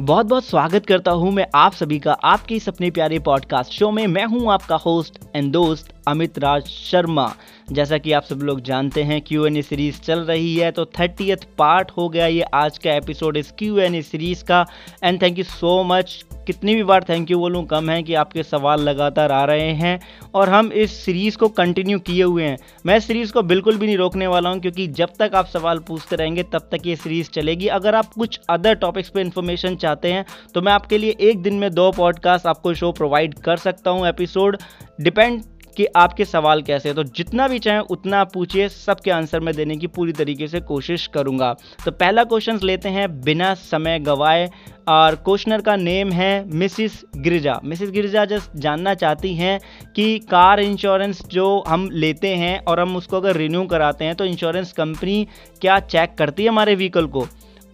बहुत बहुत स्वागत करता हूँ मैं आप सभी का आपके इस अपने प्यारे पॉडकास्ट शो में। मैं हूँ आपका होस्ट एंड दोस्त अमित राज शर्मा। जैसा कि आप सब लोग जानते हैं क्यू एन ए सीरीज़ चल रही है तो थर्टीथ पार्ट हो गया ये आज का एपिसोड इस क्यू एन ए सीरीज़ का। And thank you so much कितनी भी बार थैंक यू बोलूँ, कम है कि आपके सवाल लगातार आ रहे हैं। और हम इस सीरीज़ को कंटिन्यू किए हुए हैं। मैं सीरीज़ को बिल्कुल भी नहीं रोकने वाला हूँ, क्योंकि जब तक आप सवाल पूछते रहेंगे, तब तक ये सीरीज़ चलेगी। अगर आप कुछ अदर टॉपिक्स पे इन्फॉर्मेशन चाहते हैं तो मैं आपके लिए एक दिन में दो पॉडकास्ट आपको शो प्रोवाइड कर सकता हूँ एपिसोड डिपेंड कि आपके सवाल कैसे हैं। तो जितना भी चाहें, उतना पूछिए, सबके आंसर मैं देने की पूरी तरीके से कोशिश करूँगा। तो पहला क्वेश्चन लेते हैं बिना समय गवाए। और क्वेश्चनर का नेम है Mrs Girija. Mrs Girija just जानना चाहती हैं कि कार इंश्योरेंस जो हम लेते हैं और हम उसको अगर रिन्यू कराते हैं तो इंश्योरेंस कंपनी क्या चेक करती है हमारे व्हीकल को?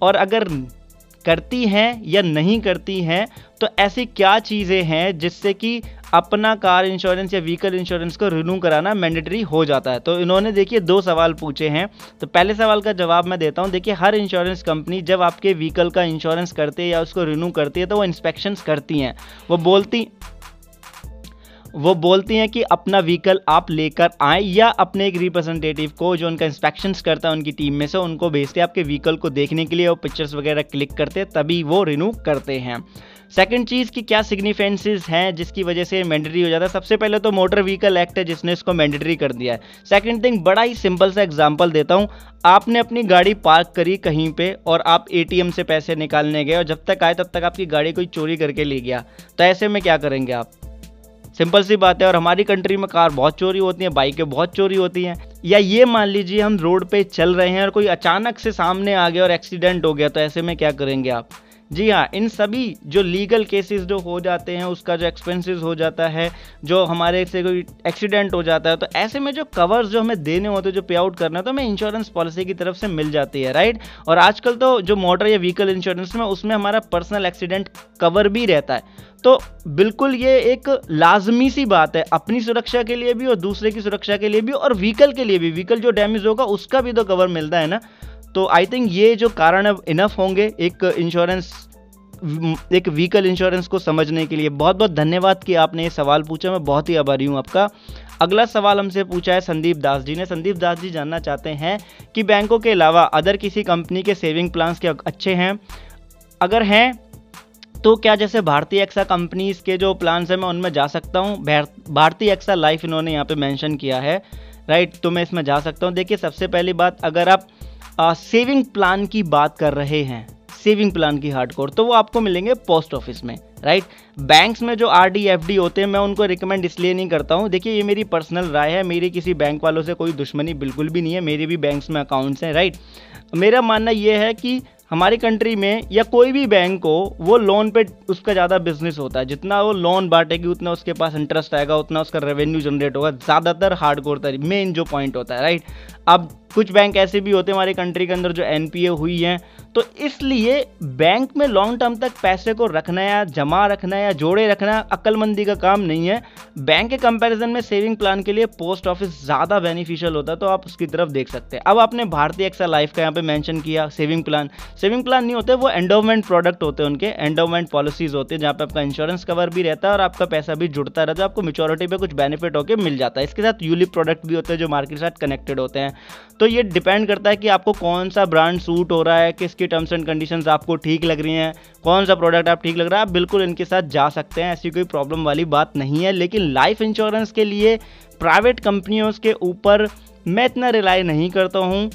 और अगर करती हैं या नहीं करती हैं तो ऐसी क्या चीज़ें हैं जिससे कि अपना कार इंश्योरेंस या व्हीकल इंश्योरेंस को रिन्यू कराना मैंडेटरी हो जाता है? तो इन्होंने देखिए दो सवाल पूछे हैं। तो पहले सवाल का जवाब मैं देता हूँ। देखिए, हर इंश्योरेंस कंपनी जब आपके व्हीकल का इंश्योरेंस करते है या उसको रिन्यू करती है तो वो इंस्पेक्शंस करती हैं। वो बोलती वो बोलती हैं कि अपना व्हीकल आप लेकर आए या अपने एक रिप्रेजेंटेटिव को जो उनका इंस्पेक्शन करता है उनकी टीम में से उनको भेजते हैं, आपके व्हीकल को देखने के लिए और पिक्चर्स वगैरह क्लिक करते हैं, तभी वो रिन्यू करते हैं। सेकंड चीज़ की क्या सिग्निफेंसेज हैं जिसकी वजह से मैंडेटरी हो जाता है? सबसे पहले तो मोटर व्हीकल एक्ट है जिसने इसको मैंडेटरी कर दिया है। सेकंड थिंग बड़ा ही सिंपल सा एग्जांपल देता हूँ। आपने अपनी गाड़ी पार्क करी कहीं पे और आप एटीएम से पैसे निकालने गए और जब तक आए तब तक आपकी गाड़ी कोई चोरी करके ले गया। तो ऐसे में क्या करेंगे आप? सिंपल सी बात है, और हमारी कंट्री में कार बहुत चोरी होती है, बाइकें बहुत चोरी होती हैं। या ये मान लीजिए हम रोड पे चल रहे हैं और कोई अचानक से सामने आ गया और एक्सीडेंट हो गया तो ऐसे में क्या करेंगे आप? जी हाँ इन सभी जो लीगल केसेस जो हो जाते हैं, उसका जो एक्सपेंसेस हो जाता है, जो हमारे से कोई एक्सीडेंट हो जाता है तो ऐसे में जो कवर्स जो हमें देने होते हैं, जो पे आउट करना है तो हमें इंश्योरेंस पॉलिसी की तरफ़ से मिल जाती है राइट और आजकल तो जो मोटर या व्हीकल इंश्योरेंस में, उसमें हमारा पर्सनल एक्सीडेंट कवर भी रहता है। तो बिल्कुल ये एक लाजमी सी बात है, अपनी सुरक्षा के लिए भी और दूसरे की सुरक्षा के लिए भी और व्हीकल के लिए भी। व्हीकल जो डैमेज होगा, उसका भी तो कवर मिलता है ना। तो आई थिंक ये जो कारण अब इनफ होंगे एक इंश्योरेंस एक व्हीकल इंश्योरेंस को समझने के लिए। बहुत बहुत धन्यवाद कि आपने ये सवाल पूछा। मैं बहुत ही आभारी हूँ आपका। अगला सवाल हमसे पूछा है संदीप दास जी ने। संदीप दास जी जानना चाहते हैं कि बैंकों के अलावा अदर किसी कंपनी के सेविंग प्लान्स के अच्छे हैं? अगर हैं तो क्या जैसे भारतीय एक्सा कंपनीज़ के जो प्लान्स हैं, मैं उनमें जा सकता हूँ? भारतीय एक्सा लाइफ इन्होंने यहाँ पे मेंशन किया है। राइट तो मैं इसमें जा सकता हूँ। देखिए, सबसे पहली बात, अगर आप सेविंग प्लान की बात कर रहे हैं। सेविंग प्लान की हार्ड कोर तो वो आपको मिलेंगे पोस्ट ऑफ़िस में राइट बैंक्स में जो आर डी एफ़ डी होते हैं, मैं उनको रिकमेंड इसलिए नहीं करता हूँ। देखिए, ये मेरी पर्सनल राय है, मेरी किसी बैंक वालों से कोई दुश्मनी बिल्कुल भी नहीं है, मेरे भी बैंक्स में अकाउंट्स हैं राइट मेरा मानना यह है कि हमारी कंट्री में या कोई भी बैंक हो वो लोन पे उसका ज़्यादा बिज़नेस होता है। जितना वो लोन बांटेगी, उतना उसके पास इंटरेस्ट आएगा, उतना उसका रेवेन्यू जनरेट होगा। ज़्यादातर हार्ड कोर तरीके मेन जो पॉइंट होता है राइट अब कुछ बैंक ऐसे भी होते हैं हमारी कंट्री के अंदर जो एनपीए हुई हैं तो इसलिए बैंक में लॉन्ग टर्म तक पैसे को रखना या जमा रखना या जोड़े रखना अक्लमंदी का काम नहीं है। बैंक के कंपैरिजन में सेविंग प्लान के लिए पोस्ट ऑफ़िस ज़्यादा बेनिफिशियल होता है तो आप उसकी तरफ़ देख सकते हैं। अब आपने भारतीय एक्सा लाइफ का यहाँ पे मेंशन किया सेविंग प्लान सेविंग प्लान नहीं होते, वो एंडोवमेंट प्रोडक्ट होते हैं उनके एंडोवमेंट पॉलिसीज़ होते हैं, जहाँ पे आपका इंश्योरेंस कवर भी रहता है और आपका पैसा भी जुड़ता रहता है, आपको मेचोरिटी पर कुछ बेनिफिट होकर मिल जाता है। इसके साथ यूलिप प्रोडक्ट भी होते हैं जो मार्केट के साथ कनेक्टेड होते हैं। तो ये डिपेंड करता है कि आपको कौन सा ब्रांड सूट हो रहा है, किसकी टर्म्स एंड कंडीशंस आपको ठीक लग रही हैं? कौन सा प्रोडक्ट आप ठीक लग रहा है? आप बिल्कुल इनके साथ जा सकते हैं, ऐसी कोई प्रॉब्लम वाली बात नहीं है। लेकिन लाइफ इंश्योरेंस के लिए प्राइवेट कंपनियों के ऊपर मैं इतना रिलाई नहीं करता हूँ।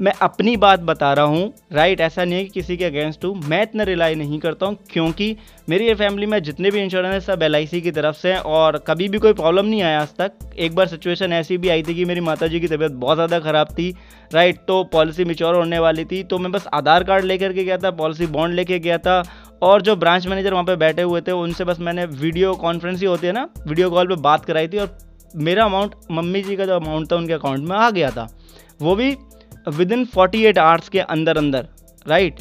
मैं अपनी बात बता रहा हूँ राइट ऐसा नहीं है कि किसी के अगेंस्ट हूँ। मैं इतना रिलाई नहीं करता हूँ, क्योंकि मेरी ये फैमिली में जितने भी इंश्योरेंस है, सब एलआईसी की तरफ़ से हैं और कभी भी कोई प्रॉब्लम नहीं आया आज तक। एक बार सिचुएशन ऐसी भी आई थी कि मेरी माता जी की तबीयत बहुत ज़्यादा ख़राब थी राइट तो पॉलिसी मिच्योर होने वाली थी तो मैं बस आधार कार्ड लेकर के गया था पॉलिसी बॉन्ड लेके गया था और जो ब्रांच मैनेजर वहाँ पे बैठे हुए थे, उनसे बस मैंने वीडियो कॉन्फ्रेंस ही होती है ना वीडियो कॉल पे बात कराई थी और मेरा अमाउंट मम्मी जी का जो अमाउंट था उनके अकाउंट में आ गया था। वो भी within forty eight hours के अंदर अंदर राइट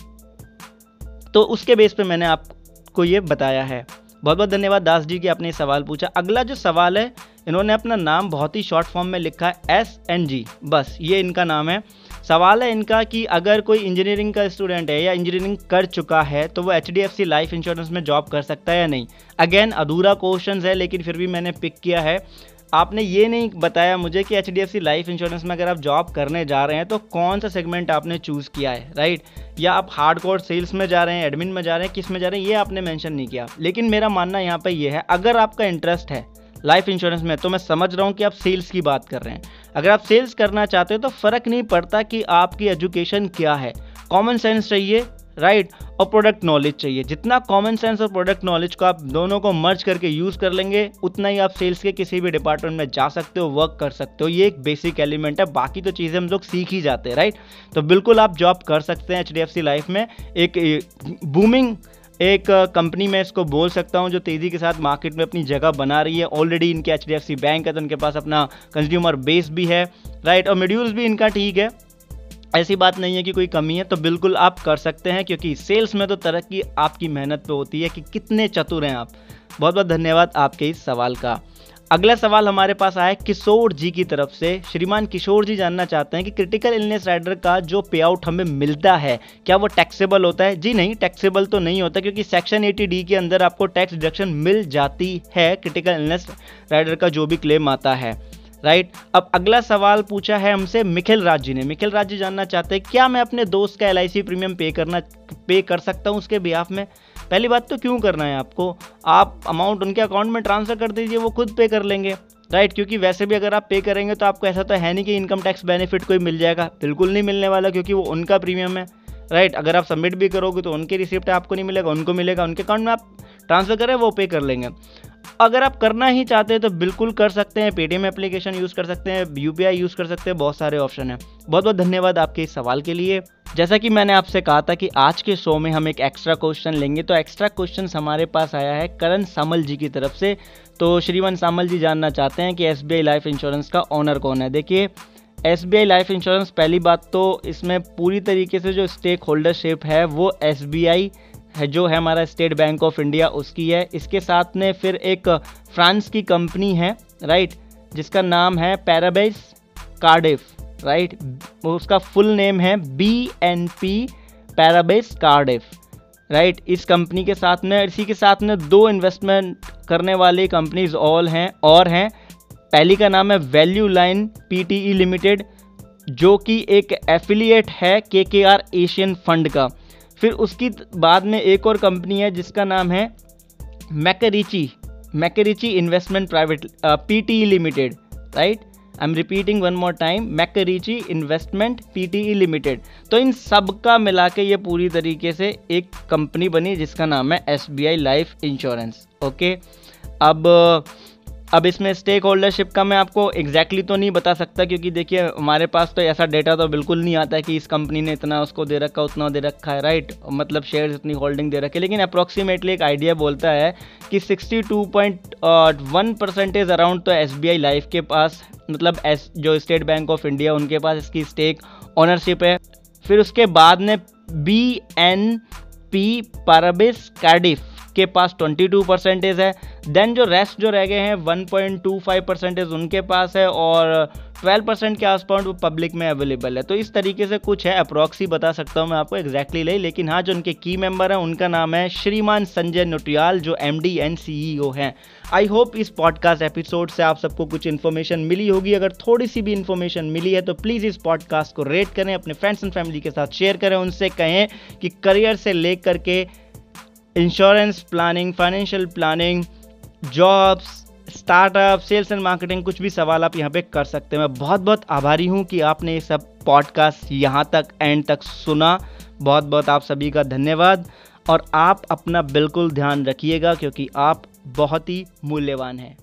तो उसके बेस पे मैंने आपको ये बताया है। बहुत बहुत धन्यवाद दास जी की आपने सवाल पूछा। अगला जो सवाल है, इन्होंने अपना नाम बहुत ही शॉर्ट फॉर्म में लिखा है एस एन जी बस, ये इनका नाम है। सवाल है इनका कि अगर कोई इंजीनियरिंग का स्टूडेंट है या इंजीनियरिंग कर चुका है तो वो एचडीएफसी लाइफ इंश्योरेंस में जॉब कर सकता है या नहीं? अगेन अधूरा क्वेश्चन है, लेकिन फिर भी मैंने पिक किया है। आपने ये नहीं बताया मुझे कि HDFC लाइफ इंश्योरेंस में अगर आप जॉब करने जा रहे हैं तो कौन सा सेगमेंट आपने चूज़ किया है राइट या आप हार्ड कोर सेल्स में जा रहे हैं एडमिन में जा रहे हैं, किसमें जा रहे हैं, ये आपने मेंशन नहीं किया। लेकिन मेरा मानना यहाँ पर यह है, अगर आपका इंटरेस्ट है लाइफ इंश्योरेंस में तो मैं समझ रहा हूँ कि आप सेल्स की बात कर रहे हैं। अगर आप सेल्स करना चाहते हो तो फ़र्क नहीं पड़ता कि आपकी एजुकेशन क्या है। कॉमन सेंस चाहिए राइट, और प्रोडक्ट नॉलेज चाहिए। जितना कॉमन सेंस और प्रोडक्ट नॉलेज को आप दोनों को मर्ज करके यूज़ कर लेंगे, उतना ही आप सेल्स के किसी भी डिपार्टमेंट में जा सकते हो वर्क कर सकते हो। ये एक बेसिक एलिमेंट है। बाकी तो चीज़ें हम लोग सीख ही जाते हैं राइट तो बिल्कुल आप जॉब कर सकते हैं एचडीएफसी लाइफ में। एक बूमिंग एक कंपनी में इसको बोल सकता हूँ जो तेज़ी के साथ मार्केट में अपनी जगह बना रही है। ऑलरेडी इनके एचडीएफसी बैंक है तो उनके पास अपना कंज्यूमर बेस भी है राइट और मेड्यूल्स भी इनका ठीक है। ऐसी बात नहीं है कि कोई कमी है तो बिल्कुल आप कर सकते हैं, क्योंकि सेल्स में तो तरक्की आपकी मेहनत पे होती है कि कितने चतुर हैं आप। बहुत बहुत धन्यवाद आपके इस सवाल का। अगला सवाल हमारे पास आया किशोर जी की तरफ़ से। श्रीमान किशोर जी जानना चाहते हैं कि क्रिटिकल इलनेस राइडर का जो पे आउट हमें मिलता है, क्या वो टैक्सेबल होता है? जी नहीं टैक्सेबल तो नहीं होता, क्योंकि सेक्शन एटी डी के अंदर आपको टैक्स डिडक्शन मिल जाती है क्रिटिकल इलनेस राइडर का जो भी क्लेम आता है। राइट अब अगला सवाल पूछा है हमसे मिखिल राज जी ने। मिखिल राज जी जानना चाहते हैं, क्या मैं अपने दोस्त का एलआईसी प्रीमियम पे करना पे कर सकता हूँ उसके बिहाफ में? पहली बात तो क्यों करना है आपको? आप अमाउंट उनके अकाउंट में ट्रांसफ़र कर दीजिए, वो खुद पे कर लेंगे। राइट क्योंकि वैसे भी अगर आप पे करेंगे तो आपको ऐसा तो है नहीं कि इनकम टैक्स बेनिफिट कोई मिल जाएगा। बिल्कुल नहीं मिलने वाला क्योंकि वो उनका प्रीमियम है। राइट अगर आप सबमिट भी करोगे तो उनकी रिसिप्ट आपको नहीं मिलेगा, उनको मिलेगा। उनके अकाउंट में आप ट्रांसफ़र करें, वो पे कर लेंगे। अगर आप करना ही चाहते हैं तो बिल्कुल कर सकते हैं पेटीएम एप्लीकेशन यूज़ कर सकते हैं यूपीआई यूज़ कर सकते हैं, बहुत सारे ऑप्शन हैं। बहुत बहुत धन्यवाद आपके इस सवाल के लिए। जैसा कि मैंने आपसे कहा था कि आज के शो में हम एक एक्स्ट्रा क्वेश्चन लेंगे तो एक्स्ट्रा क्वेश्चन हमारे पास आया है करण सामल जी की तरफ़ से। तो श्रीमान सामल जी जानना चाहते हैं कि SBI लाइफ इंश्योरेंस का ऑनर कौन है। देखिए SBI लाइफ इंश्योरेंस पहली बात तो इसमें पूरी तरीके से जो स्टेक होल्डरशिप है, वो SBI है, जो है हमारा स्टेट बैंक ऑफ़ इंडिया उसकी है। इसके साथ में फिर एक फ्रांस की कंपनी है राइट जिसका नाम है पैराबेस कार्डिफ राइट उसका फुल नेम है B N P Paribas Cardif right इस कंपनी के साथ में, इसी के साथ में दो इन्वेस्टमेंट करने वाली कंपनीज़ ऑल हैं, और हैं। पहली का नाम है वैल्यू लाइन पीटीई लिमिटेड जो कि एक एफिलिएट है के के आर एशियन फंड का। फिर उसकी बाद में एक और कंपनी है जिसका नाम है MacRitchie MacRitchie investment private P T E limited, right? I am repeating one more time MacRitchie investment P T E limited. तो इन सब का मिला के ये पूरी तरीके से एक कंपनी बनी जिसका नाम है S B I life insurance, okay? अब अब इसमें स्टेक होल्डरशिप का मैं आपको एग्जैक्टली exactly तो नहीं बता सकता, क्योंकि देखिए, हमारे पास तो ऐसा डेटा तो बिल्कुल नहीं आता है कि इस कंपनी ने इतना उसको दे रखा, उतना दे रखा है राइट मतलब शेयर्स इतनी होल्डिंग दे रखी है। लेकिन अप्रॉक्सीमेटली एक आइडिया बोलता है कि 62.1 परसेंटेज अराउंड तो एस लाइफ के पास मतलब एस जो स्टेट बैंक ऑफ़ इंडिया उनके पास इसकी स्टेक ऑनरशिप है। फिर उसके बाद में B N P Paribas Cardif के पास 22 परसेंटेज है। देन जो रेस्ट जो रह गए हैं 1.25 परसेंटेज उनके पास है और 12 परसेंट के आसपास वो पब्लिक में अवेलेबल है। तो इस तरीके से कुछ है अप्रॉक्सी बता सकता हूँ मैं आपको एग्जैक्टली नहीं लेकिन हाँ जो उनके की मेंबर हैं, उनका नाम है श्रीमान संजय नोटियाल, जो एम डी एन सी हैं। आई होप इस पॉडकास्ट एपिसोड से आप सबको कुछ इन्फॉर्मेशन मिली होगी। अगर थोड़ी सी भी इन्फॉर्मेशन मिली है तो प्लीज़ इस पॉडकास्ट को रेट करें, अपने फ्रेंड्स एंड फैमिली के साथ शेयर करें। उनसे कहें कि करियर से लेकर के insurance planning financial planning jobs startup sales and marketing कुछ भी सवाल आप यहाँ पे कर सकते हैं। मैं बहुत बहुत आभारी हूँ कि आपने ये सब पॉडकास्ट यहाँ तक एंड तक सुना। बहुत बहुत आप सभी का धन्यवाद। और आप अपना बिल्कुल ध्यान रखिएगा क्योंकि आप बहुत ही मूल्यवान हैं।